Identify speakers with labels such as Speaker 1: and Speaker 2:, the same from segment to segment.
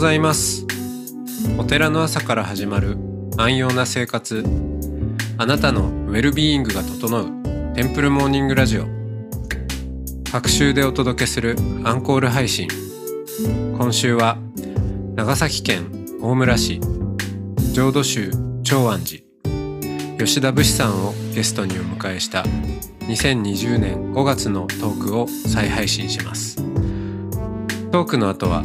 Speaker 1: ございます。お寺の朝から始まる安養な生活。あなたのウェルビーイングが整うテンプルモーニングラジオ。各週でお届けするアンコール配信。今週は長崎県大村市。浄土宗長安寺。吉田武士さんをゲストにお迎えした2020年5月のトークを再配信します。トークの後は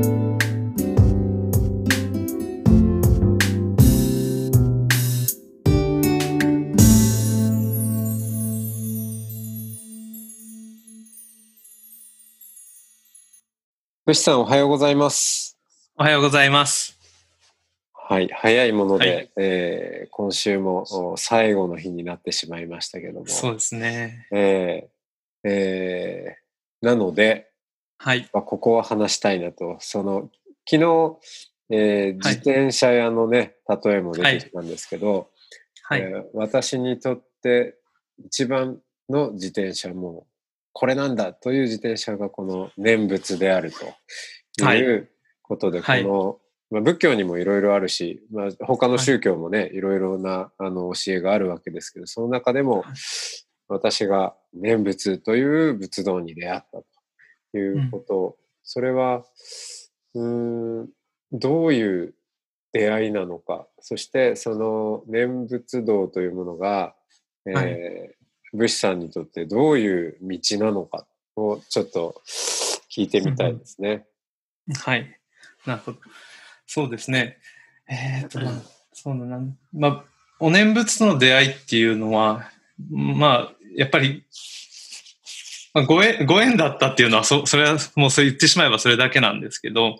Speaker 1: 武士さんおはようございます
Speaker 2: おはようございます。
Speaker 1: はい早いもので、
Speaker 2: はい
Speaker 1: えー今週もお最後の日になってしまいましたけども
Speaker 2: そうですね。
Speaker 1: えーえーなので、
Speaker 2: はい。
Speaker 1: まあ、ここは話したいなと、その、昨日、えー
Speaker 2: はい
Speaker 1: 自転車屋のね、例えも出てきたんですけど、
Speaker 2: はい。
Speaker 1: えー私にとって一番の自転車も、これなんだという自転車がこの念仏であると
Speaker 2: はい。
Speaker 1: いうことで、
Speaker 2: はい。
Speaker 1: この、まあ、仏教にもいろいろあるし、まあ、他の宗教もね、い。ろいろなあの教えがあるわけですけど、その中でも
Speaker 2: はい。
Speaker 1: 私が念仏という仏道に出会ったということ、それは、うーん、どういう出会いなのか、そしてその念仏道というものが、えー
Speaker 2: はい
Speaker 1: 武士さんにとってどういう道なのかをちょっと聞いてみたいですね。
Speaker 2: はい。なるほど。そうですね。えっ、と、まあ、そうだな。まあ、お念仏との出会いっていうのは、まあ、やっぱり、まあ、ご縁、ご縁だったっていうのは、そ、それはもうそう言ってしまえばそれだけなんですけど、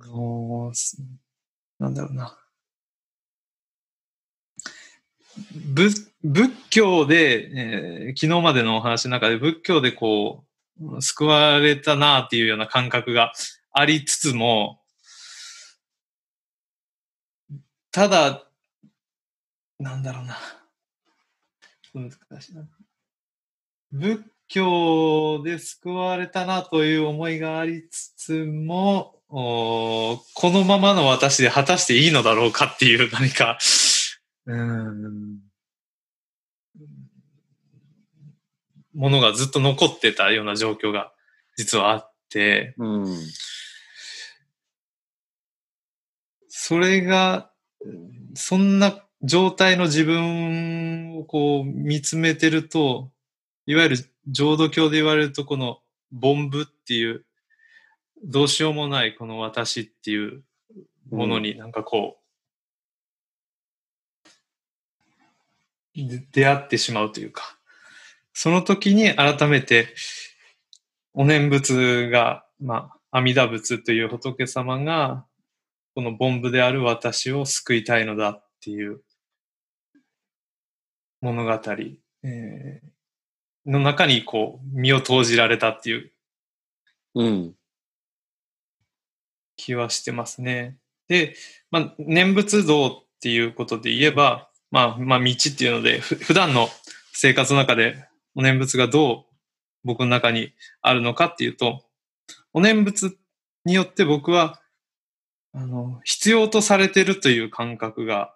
Speaker 2: あのーすなんだろうな。仏仏教で、えー昨日までのお話の中で仏教でこう、救われたなっていうような感覚がありつつも、ただ、なんだろうな。難しいな仏教で救われたなという思いがありつつも、このままの私で果たしていいのだろうかっていう何か、うん、ものがずっと残ってたような状況が実はあって、
Speaker 1: うん。
Speaker 2: それが、そんな状態の自分をこう見つめてると、いわゆる浄土教で言われるとこの凡夫っていう、どうしようもないこの私っていうものになんかこう、で出会ってしまうというか、その時に改めて、お念仏が、まあ、阿弥陀仏という仏様が、この凡夫である私を救いたいのだっていう物語、えーの中にこう身を投じられたっていう
Speaker 1: うん。
Speaker 2: 気はしてますね。で、まあ、念仏道っていうことで言えば、まあ、まあ、道っていうので、ふ普段の生活の中でお念仏がどう僕の中にあるのかっていうと、お念仏によって僕は、あの、必要とされてるという感覚が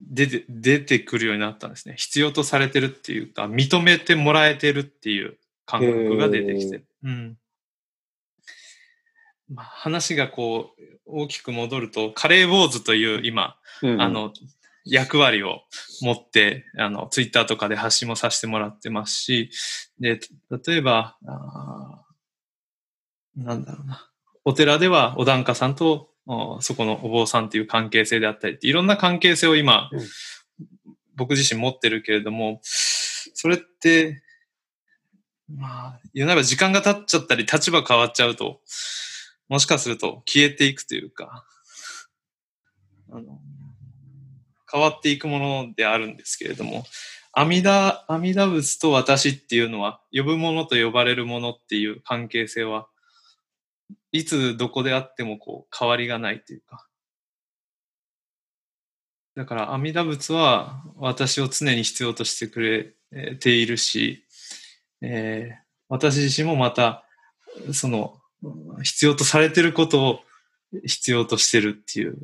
Speaker 2: 出て、出てくるようになったんですね。必要とされてるっていうか、認めてもらえてるっていう感覚が出てきてる。うん。まあ、話がこう、大きく戻ると、カレーウォーズという今、
Speaker 1: うん
Speaker 2: あ、の、役割を持って、あの、ツイッターとかで発信もさせてもらってますし、で、例えば、あーなんだろうな。お寺ではお檀家さんとおそこのお坊さんっていう関係性であったりって、いろんな関係性を今、
Speaker 1: うん
Speaker 2: 僕自身持ってるけれども、それって、まあ、言うなれば時間が経っちゃったり、立場変わっちゃうと、もしかすると消えていくというか、あの変わっていくものであるんですけれども、阿弥陀、阿弥陀仏と私っていうのは、呼ぶものと呼ばれるものっていう関係性は、いつどこであってもこう変わりがないというか。だから阿弥陀仏は私を常に必要としてくれているし、えー、私自身もまた、その、必要とされてることを必要としてるっていう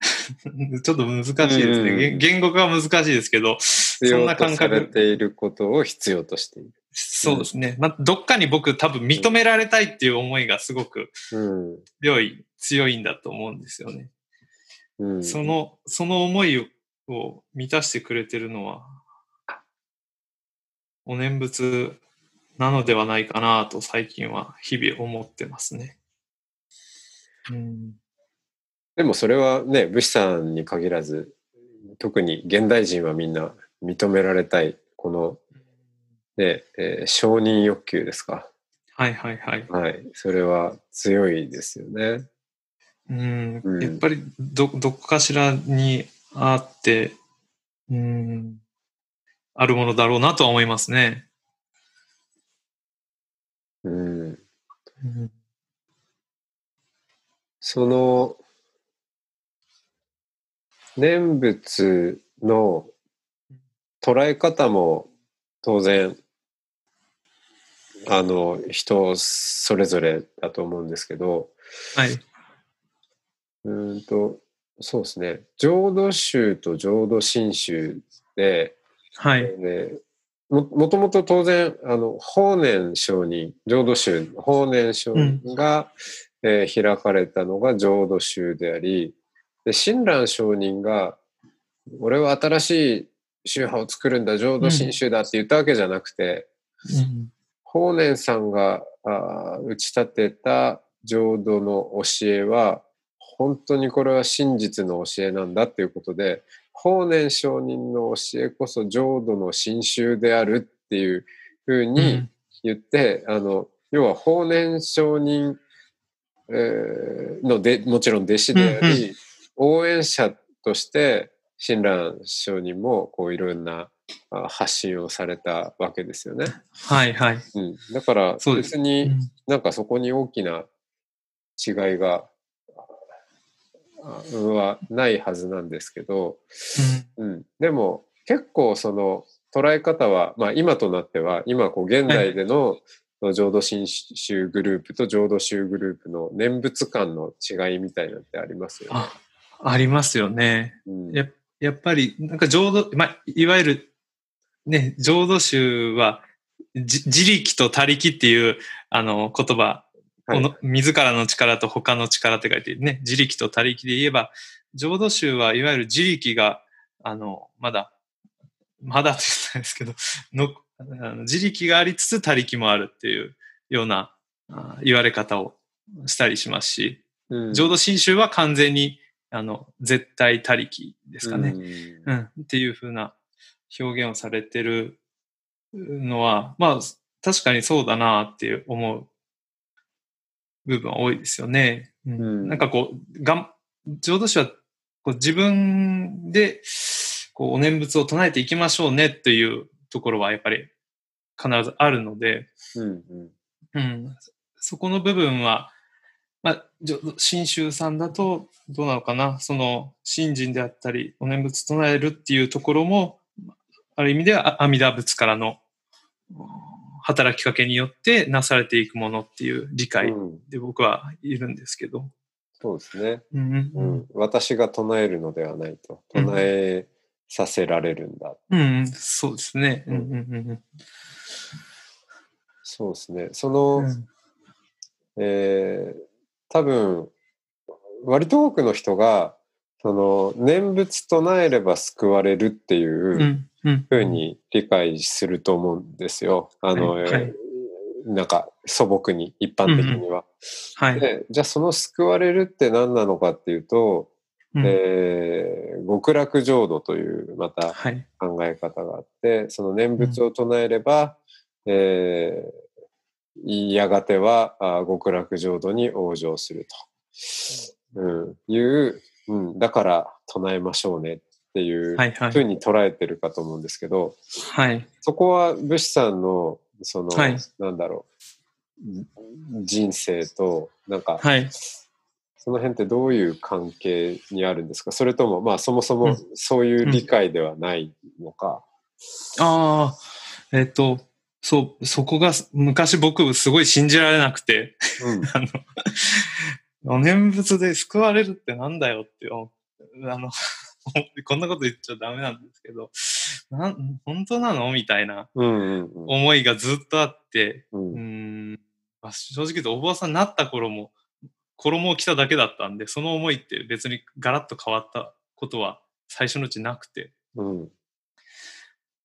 Speaker 2: ちょっと難しいですね、うん。言語化は難しいですけど、
Speaker 1: そんな感覚。されていることを必要としている。
Speaker 2: そうですね。まあ、どっかに僕多分認められたいっていう思いがすごく強い、強いんだと思うんですよね。うん、その、その思いを満たしてくれてるのは、お念仏なのではないかなと最近は日々思ってますね。
Speaker 1: うんでもそれはね、武士さんに限らず、特に現代人はみんな認められたい、この、ね、えー、承認欲求ですか。
Speaker 2: はいはいはい。
Speaker 1: はい。それは強いですよね。
Speaker 2: うん、うん、やっぱりど、どこかしらにあって、うん、あるものだろうなとは思いますね。
Speaker 1: うん。うん、その、念仏の捉え方も当然あの人それぞれだと思うんですけど、
Speaker 2: はい、
Speaker 1: うんとそうですね。浄土宗と浄土真宗で、
Speaker 2: はい。
Speaker 1: ね、ももともと当然あの法然上人浄土宗法然上人が、うん、えー、開かれたのが浄土宗でありで親鸞上人が俺は新しい宗派を作るんだ浄土真宗だって言ったわけじゃなくて、うん、法然さんがあ打ち立てた浄土の教えは本当にこれは真実の教えなんだっていうことで法然上人の教えこそ浄土の真宗であるっていうふうに言って、うん、あの要は法然上人、えー、のでもちろん弟子であり、うん応援者として親鸞上人もこういろんな発信をされたわけですよね。
Speaker 2: はいはい。
Speaker 1: うん、だから別になんかそこに大きな違いがはないはずなんですけど、うん、でも結構その捉え方は、まあ、今となっては今こう現代での浄土真宗グループと浄土宗グループの念仏観の違いみたいなってありますよね。
Speaker 2: ありますよね。うん、ややっぱり、なんか浄土、まあ、いわゆる、ね、浄土宗は、自力と他力っていう、あの、言葉、はい、自らの力と他の力って書いてね、自力と他力で言えば、浄土宗はいわゆる自力が、あの、まだ、まだって言ったんですけど、のあの自力がありつつ他力もあるっていうようなあ言われ方をしたりしますし、うん、浄土真宗は完全にあの、絶対他力ですかね。うん、っていうふうな表現をされてるのは、まあ、確かにそうだなって思う部分は多いですよね。うん、なんかこう、がん、浄土宗はこう自分でこうお念仏を唱えていきましょうねっていうところはやっぱり必ずあるので、うん、うん、そこの部分は、まあ、新州さんだと、どうなのかな、その、信心であったり、お念仏唱えるっていうところも、ある意味では阿弥陀仏からの働きかけによってなされていくものっていう理解で僕はいるんですけど。うん、
Speaker 1: そうですね、うん、うん、私が唱えるのではないと。唱えさせられるんだ。
Speaker 2: うん、そうですね。うん
Speaker 1: そうですね。その、えー多分、割と多くの人が、その、念仏唱えれば救われるっていうふうに理解すると思うんですよ。あの、はいはい、なんか素朴に、一般的には。
Speaker 2: はい、
Speaker 1: でじゃあその救われるって何なのかっていうと、うん、えー、極楽浄土というまた考え方があって、はい、その念仏を唱えれば、うん、えーやがてはあ極楽浄土に往生すると、うん、いう、うん、だから唱えましょうねっっていうふうに捉えてるかと思うんですけど、
Speaker 2: はい。
Speaker 1: そこは武士さんの、その、
Speaker 2: はい
Speaker 1: なんだろう、人生と、なんか、
Speaker 2: はい。
Speaker 1: その辺ってどういう関係にあるんですか？それとも、まあそもそうも
Speaker 2: ん
Speaker 1: そういう理解ではないのか？
Speaker 2: ああ、えっ、と、そう、そこが昔僕すごい信じられなくて、
Speaker 1: うん。
Speaker 2: あの、お念仏で救われるってなんだよって思う、あの、こんなこと言っちゃダメなんですけど、なん本当なのみたいな思いがずっとあって、
Speaker 1: う
Speaker 2: うんーん、まあ、正直言うとお坊さんになった頃も、衣を着ただけだったんで、その思いって別にガラッと変わったことは最初のうちなくて、
Speaker 1: うん。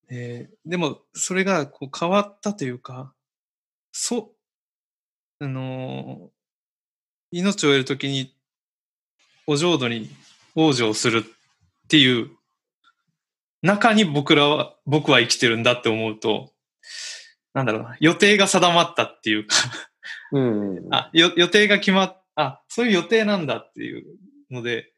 Speaker 2: えーでも、それがこう変わったというか、そう、あのー命を得るときに、お浄土に往生するっていう中に僕らは、僕は生きてるんだって思うと、なんだろうな、予定が定まったっていうか、
Speaker 1: うん。うん
Speaker 2: あ、よ予定が決まっ、あ、そういう予定なんだっていうので、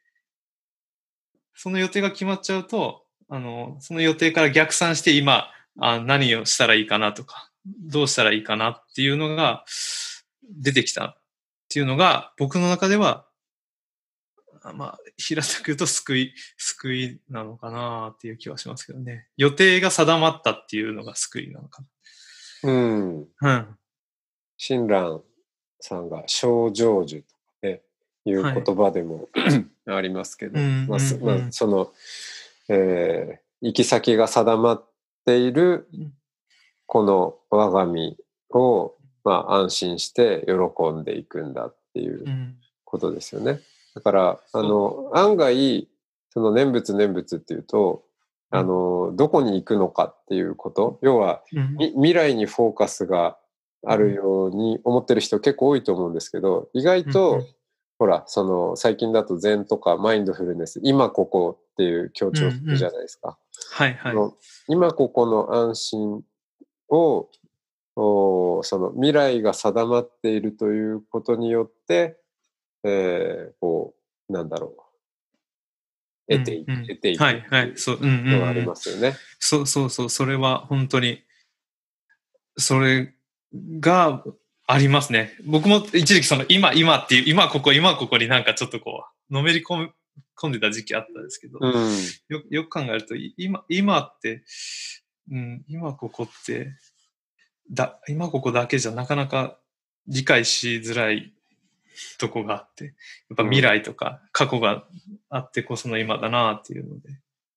Speaker 2: その予定が決まっちゃうと、あの、その予定から逆算して今、あ何をしたらいいかなとか、どうしたらいいかなっていうのが出てきたっていうのが、僕の中では、あまあ、平たく言うと救い、救いなのかなっていう気はしますけどね。予定が定まったっていうのが救いなのか
Speaker 1: うん。
Speaker 2: な。うん。
Speaker 1: 親鸞さんが小成就とかね、いう
Speaker 2: はい
Speaker 1: 言葉でも、ありますけど、
Speaker 2: うん
Speaker 1: まあその、えー行き先が定まっている
Speaker 2: うん
Speaker 1: この我が身を、まあ、安心して喜んでいくんだっていう
Speaker 2: うん。
Speaker 1: ことですよね。だから、あの、案外、その念仏念仏っていうと、あの、どこに行くのかっていうこと、要は、未来にフォーカスがあるように思ってる人結構多いと思うんですけど、意外と、ほら、その、最近だと禅とかマインドフルネス、今ここっていう強調するじゃないですか。
Speaker 2: はいはい。
Speaker 1: 今ここの安心を、おその未来が定まっているということによって、えーこう、なんだろう。得ていく、
Speaker 2: うんうん
Speaker 1: 得ていく
Speaker 2: はいはい。そう、うん
Speaker 1: あり
Speaker 2: うん。
Speaker 1: ますよね。
Speaker 2: そうそうそう。それは本当に、それがありますね。僕も一時期その今、今っていう、今ここ、今ここになんかちょっとこう、のめり込む込んでた時期あったんですけど、
Speaker 1: うん。
Speaker 2: よよく考えると、い今、今って、うん、今ここって、だ、今ここだけじゃなかなか理解しづらいとこがあって、やっぱ未来とか過去があってこその今だなっていうので、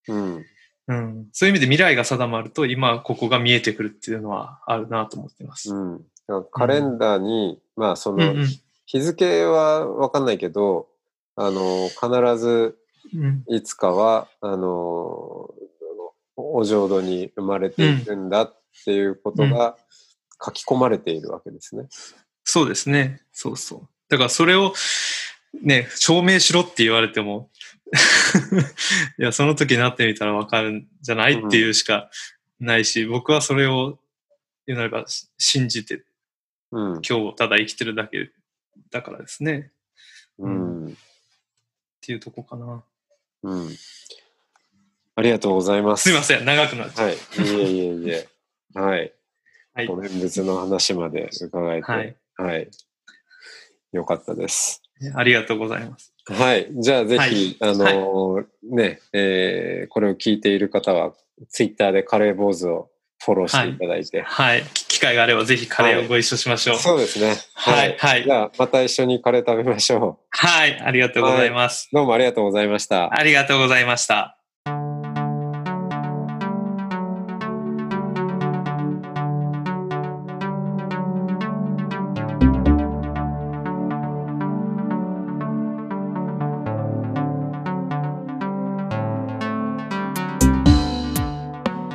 Speaker 1: うん。
Speaker 2: うん、そういう意味で未来が定まると今ここが見えてくるっていうのはあるなと思ってます。
Speaker 1: うん。カレンダーに、まあその、
Speaker 2: うんうん
Speaker 1: 日付はわかんないけど、あの、必ず
Speaker 2: うん
Speaker 1: いつかは、あの、お浄土に生まれていくんだっていうことが書き込まれているわけですね。
Speaker 2: そうですね。そうそう。だからそれをね、証明しろって言われても、いや、その時になってみたらわかるんじゃないっていうしかないし、僕はそれを言うなればし信じて
Speaker 1: うん。
Speaker 2: 今日をただ生きてるだけだからですね。
Speaker 1: うん。
Speaker 2: っていうとこかな。
Speaker 1: うん。ありがとうございます。
Speaker 2: すいません。長くなっちゃ
Speaker 1: はい。いえいえいえ。はい。
Speaker 2: はい
Speaker 1: お念仏の話まで伺えて、
Speaker 2: は
Speaker 1: はいい。よかったです。
Speaker 2: う。ありがとうございます。
Speaker 1: はい。じゃあぜひ、
Speaker 2: はい
Speaker 1: あのーね、えーこれを聞いている方は、ツイッターでカレー坊主をフォローしていただいて。
Speaker 2: はい。機会があればぜひカレーをご一緒しましょう。
Speaker 1: そうですね。
Speaker 2: はいはい
Speaker 1: じゃあ、また一緒にカレー食べましょ
Speaker 2: はい。ありがとうございます。
Speaker 1: う。どうもありがとうございました。
Speaker 2: ありがとうございました。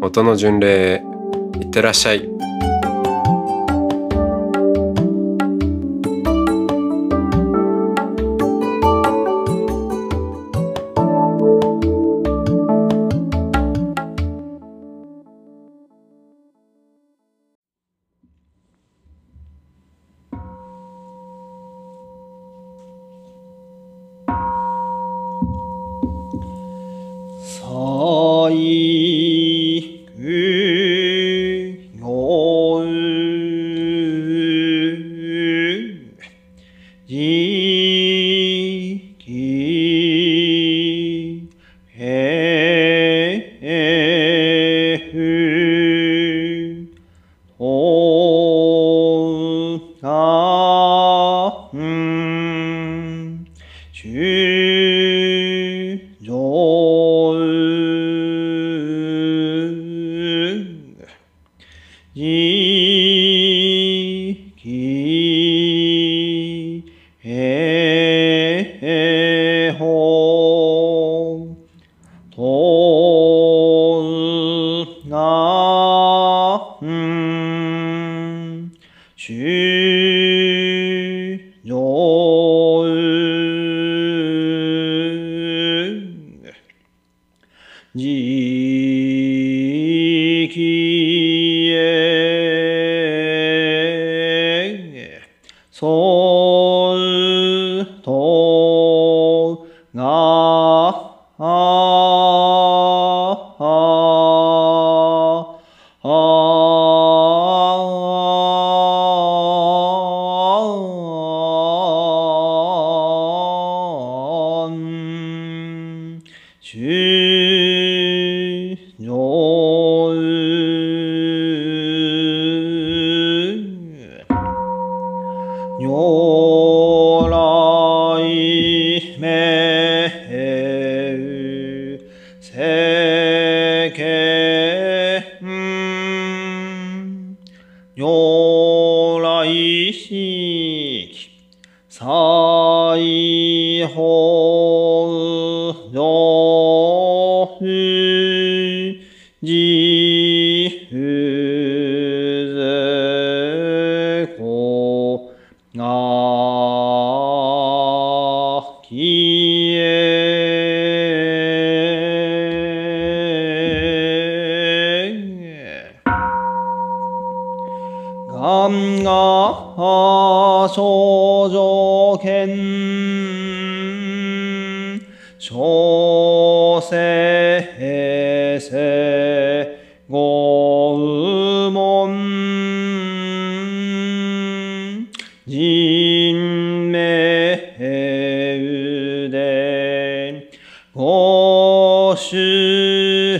Speaker 3: 音の巡礼へいってらっしゃい。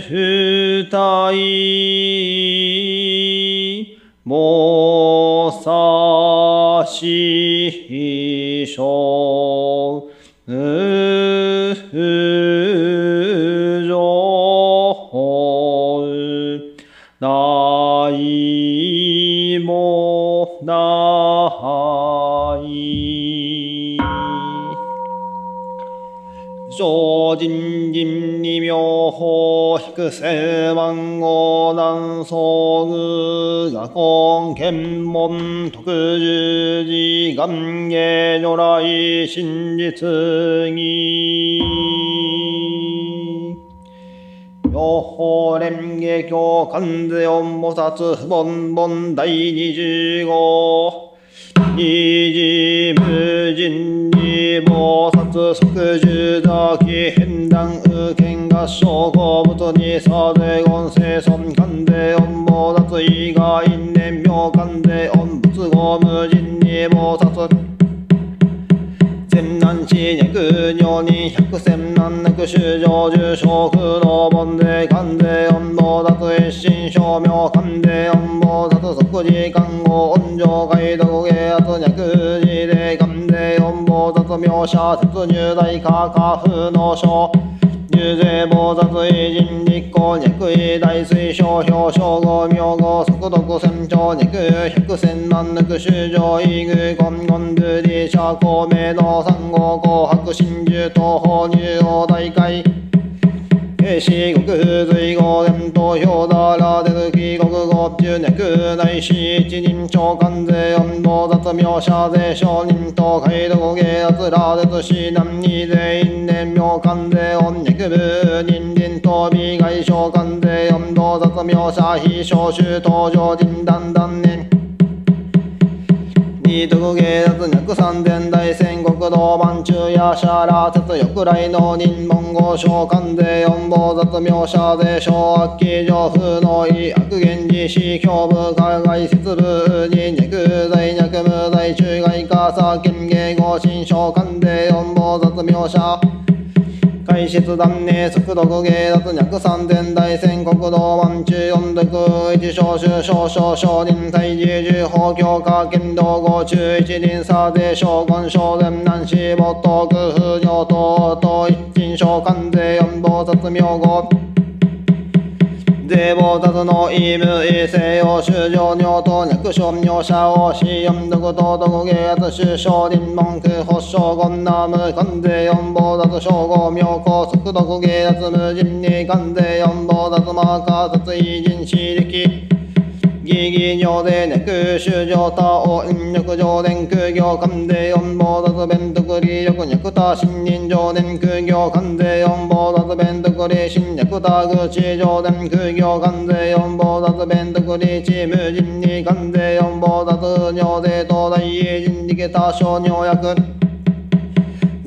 Speaker 4: 不体もさし音菩薩ボンボン第二十号。二次無人に謀殺即住座起変断右見合唱公物にさで音声尊官で音謀脱意外念妙官で音仏語無人に
Speaker 3: 謀殺脈如人百千万なく修上重小空道本で関税音棒脱一心証明関税音棒脱即時看護音上街道芸圧脈時で関税音棒脱描写突入大化下風の書。修税棒雑異人立候脈位大水小表称号名号速読船長肉百千万抜く修上異具根根ブリ社公明道三号紅白真珠東方入王大会。四国随後伝投票だら出る気国語中脈内市一人長官税温度雑名者税商人と海道芸圧ら出市南に全員年名官税音脈部人林と美外商官税温度雑名者非召集登場人団断年二徳芸脱脈三千大戦国道万中やシャラ節翼来の人文語召喚税四棒雑名者税小悪鬼上風の異悪源氏死胸部海外節部に脈在脈無在中外化さ権芸合心召喚税四棒雑名者質断念速度芸脱脈三千大戦国道万中四毒一小衆少々少林大寺十法強化剣道五中一輪差税将軍少年南市没頭空風上等等一人召喚税四棒雑名号税棒雑の意味西洋修上尿と略称尿者を死四毒と毒芸圧首相林文句発将軍ナム関税四棒雑称号妙高速毒芸圧無人に関税四棒雑マーカー雑異人私力。ギギ尿でネク修上他を引力上電空行関税四棒脱弁徳利力脈他新人上電空行関税四棒脱弁徳利新脈他口上電空行関税四棒脱弁徳利チ無人に関税四棒脱尿税東大人力他小尿薬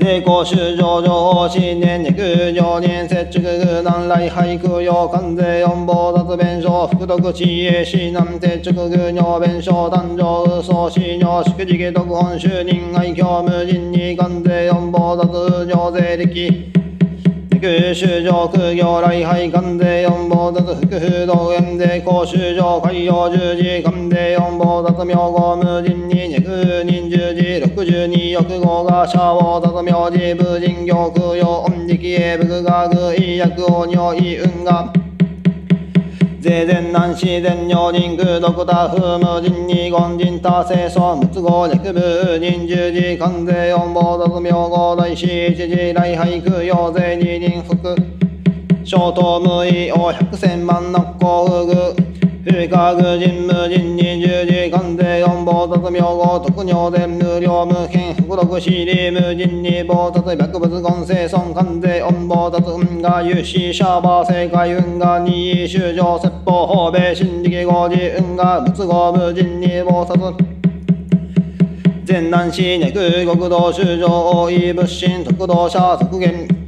Speaker 3: 税公修上上新年肉上年接触南来俳句用関税四棒脱弁償福徳知恵市南接触具尿弁償誕生嘘死尿祝辞特本就任愛嬌無人に関税四棒脱尿税力九州上空行来廃関税四棒脱福風道園税公修上海洋十字関税四棒脱名号無人に肉人十字六十二億号が社王脱名字無人行空用音力へ仏学医薬王尿意運が税前南市全尿人空独多風無人二言人多清楚無都合略部人十字関税四棒脱名号大師一時来廃空用税二人服小東無意王百千万の幸福不可具人無人に十字関税四棒脱名号特尿伝無料無権福禄私利無人に棒脱百物言生損関税四棒脱運が有志シャーバー正解運が二位修上説法法米新力合時運が仏合無人に棒殺全南市ネク国道修上大井仏心特道者削減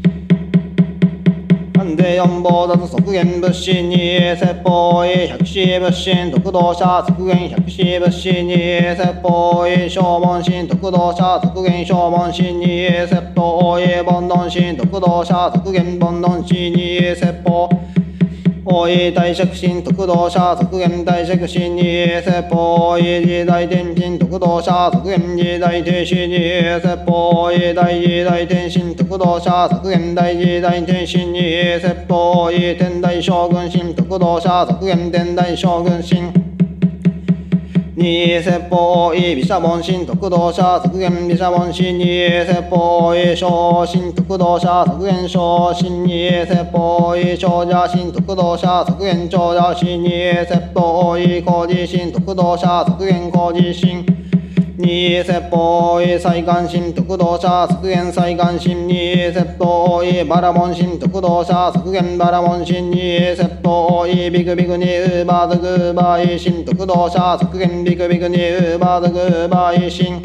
Speaker 3: 関税四棒脱削減物資に説法医百死物心特道者削減百死物心に説法医小門心特道者削減小門心に説法医煩悩心特道者削減凡論心に説法法医大釈神特動者削減大釈神に説法医時代天神特動者削減時代停止に説法医大時代天神特動者削減大時代天神に説法医天大将軍神特動者削減天大将軍神。二説法医毘沙門心徳道者削減毘沙門心二説法医昇進徳道者削減昇進二説法医長者心徳道者削減長者心二説法医工事心徳道者削減工事心二説法医再関心特動者削減再関心二説法医バラモン心特動者削減バラモン心二説法医ビクビクにウーバーズグーバー医心特動者削減ビクビクにウーバーズグーバー医心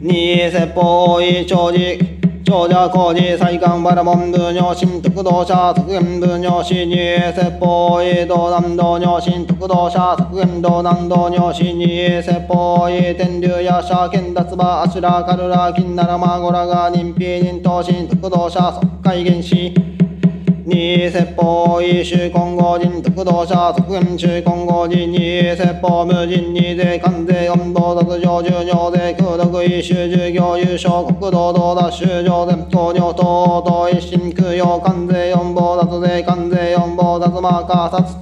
Speaker 3: 二説法医長寿長者工事再官バラモン部尿心特道者特限部尿心に説法移動南道尿心特道者特限道南道尿心に説法移天竜や社剣脱馬アシュラカルラ金ならマゴラが人否人頭心特道者即海原始二説法異種混合人特道者即縁種混合人二説法無人二税関税温度脱上重尿税空毒異種従業優勝国道道脱修上前頭尿等等一心空用関税温度脱税関税温度脱マーカー殺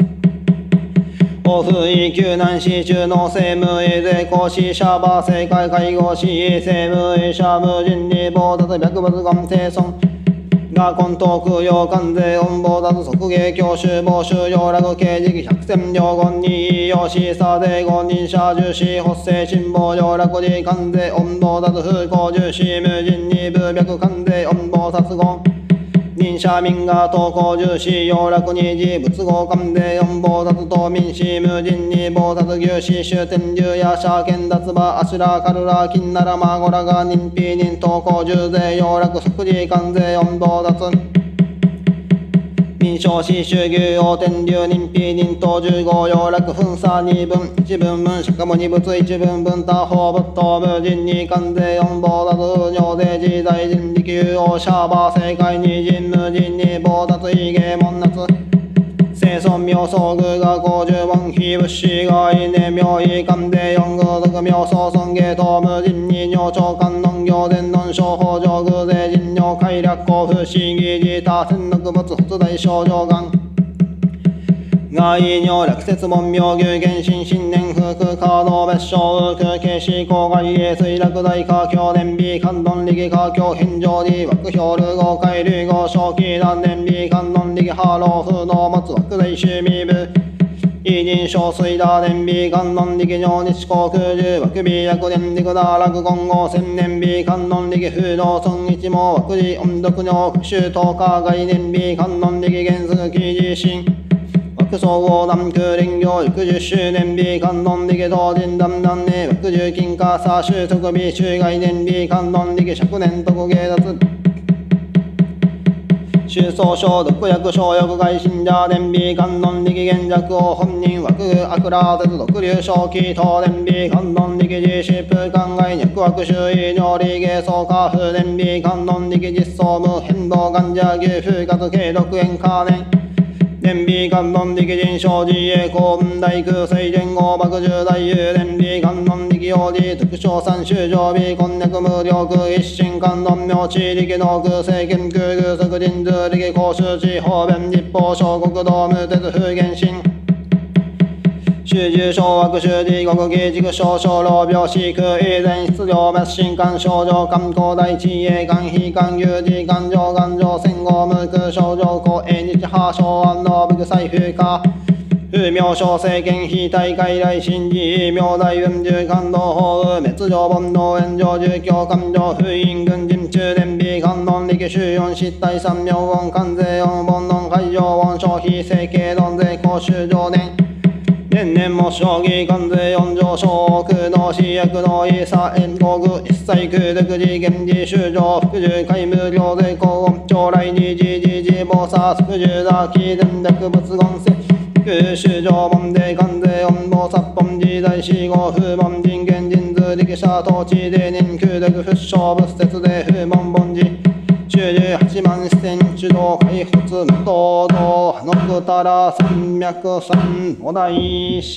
Speaker 3: オフ位救難士中の政務医税公士シャバー政界介護士政務医者無人に暴脱白物言生存下根東空洋関税温房脱即芸教習募集用楽刑事百戦両言に用しさで五人者重視発生辛抱用楽寺関税温房脱風光重視無人に部脈関税温房殺言民社民が投稿重視要楽に事物合関税四暴脱島民氏無人に暴脱牛氏終天竜や社権脱馬アシュラカルラ金ならマゴラが人否人投稿重税要楽即時関税四暴脱民商市衆牛王天竜人否人等十五要楽分差二分一分分しかも二物一分分他方仏頭無人に関税四暴脱尿税自在人力有王シャーバー正解二人無人に暴脱異芸門夏生存妙相具が五十万非物資が因縁妙意関税四偶徳妙相尊芸等無人に尿長官農業伝論商法上偶税人尿快楽交付思議自他戦力物発大症状がん外尿落雪門妙牛原神新年風空可能別称空景思郊外衛水落大華僑年美観論力華僑返上に枠表流合海流合正気断年美観論力ハロー風の松枠大趣味部。一人小水打年美観論力上日航空中枠美薬年力打落混合千年美観論力風道村一網枠寺音読尿復習等下概念美観論力原則記事新枠総合南空林業60周年美観論力同人団団年枠十金貨差収束美周概念美観論力灼年特芸脱収総省毒薬小薬外信者伝美観音力現弱を本人枠悪羅絶毒流正気等伝美観音力実施風間外脈枠周囲尿理芸総化風伝美観音力実装無変動患者牛風活継続円可年伝美観音力人生自衛公運大空水前後爆重大有伝美観音力用事特徴三種常備こんにゃく無料空一心観音明地力能空政権空空即人図力公衆地方弁立法小国道無鉄風原神。集中小悪修地国技軸小小老病死空以前質量滅心肝症状肝高大地営肝非肝有事肝上肝上戦後無空症状高永日破傷安納部財風化。風明小政権非大会来新寺明大雲重感動法滅上煩悩炎上住教感情封印軍人中伝美観音力収四失態三明音関税音煩悩海上音消費整形論税公衆上年年々も将棋関税四条小空の死薬のイサ円国一切空独自現時修上副重海無料税高音将来二次次次暴殺副重打気電力物言性空修上門で関税音暴殺本時代四号風門人間人図力者統治で人空力不勝物説で風門本時98万四千主導開発無東道のくたら三脈三お大師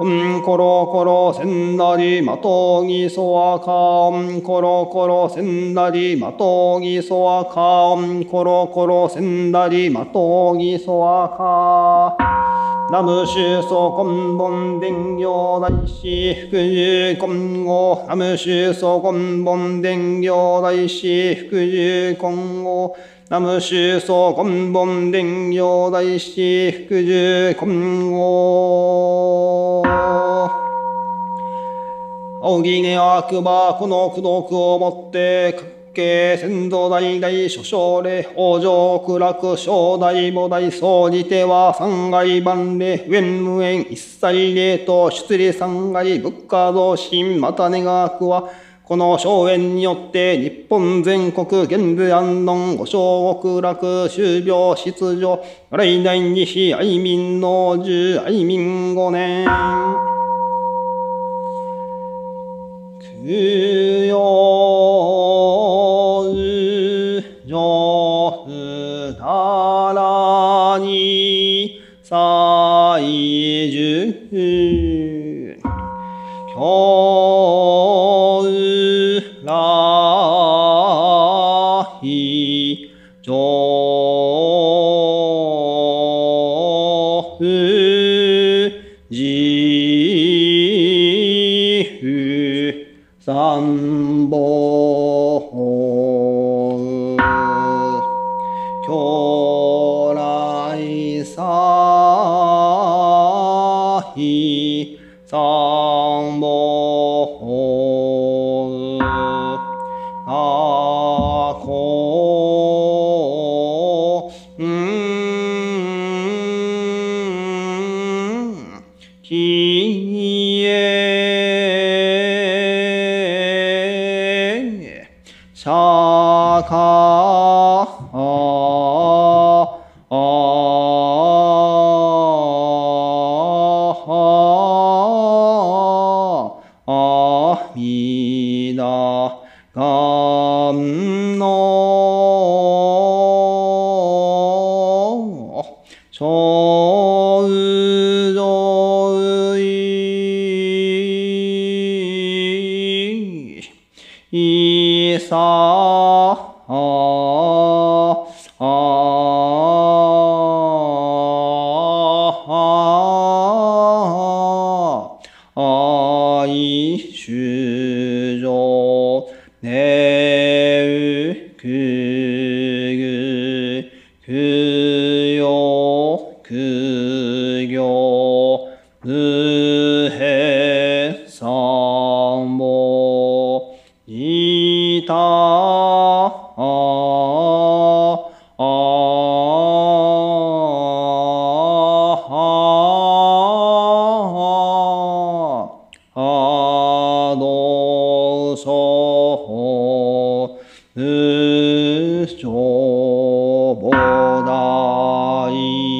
Speaker 3: ボキャミロシャナマカボダラマニハンドマジンバララマリタヤウオンマボキャミロシャナマカモダラマニハンドマジンバララマリタヤウオンコロコロセンダリマトギソアカオンコロコロセンダリマトギソアカオンコロコロセンダリマトギソアカナムシュソコンボン伝行大師福寿今後。ナムシュソコンボン伝行大師福寿今後。ナムシュソコンボン伝行大師福寿今後。青木根悪魔この苦毒をもって各家先祖代々諸将礼往生苦楽正代母代総じては三階万礼上無縁一切礼と出利三階物価同心また願わくはこの荘園によって日本全国現在安穏五小極楽終病出場来代に非愛民の十愛民五年。最重教らみだがんの。もない。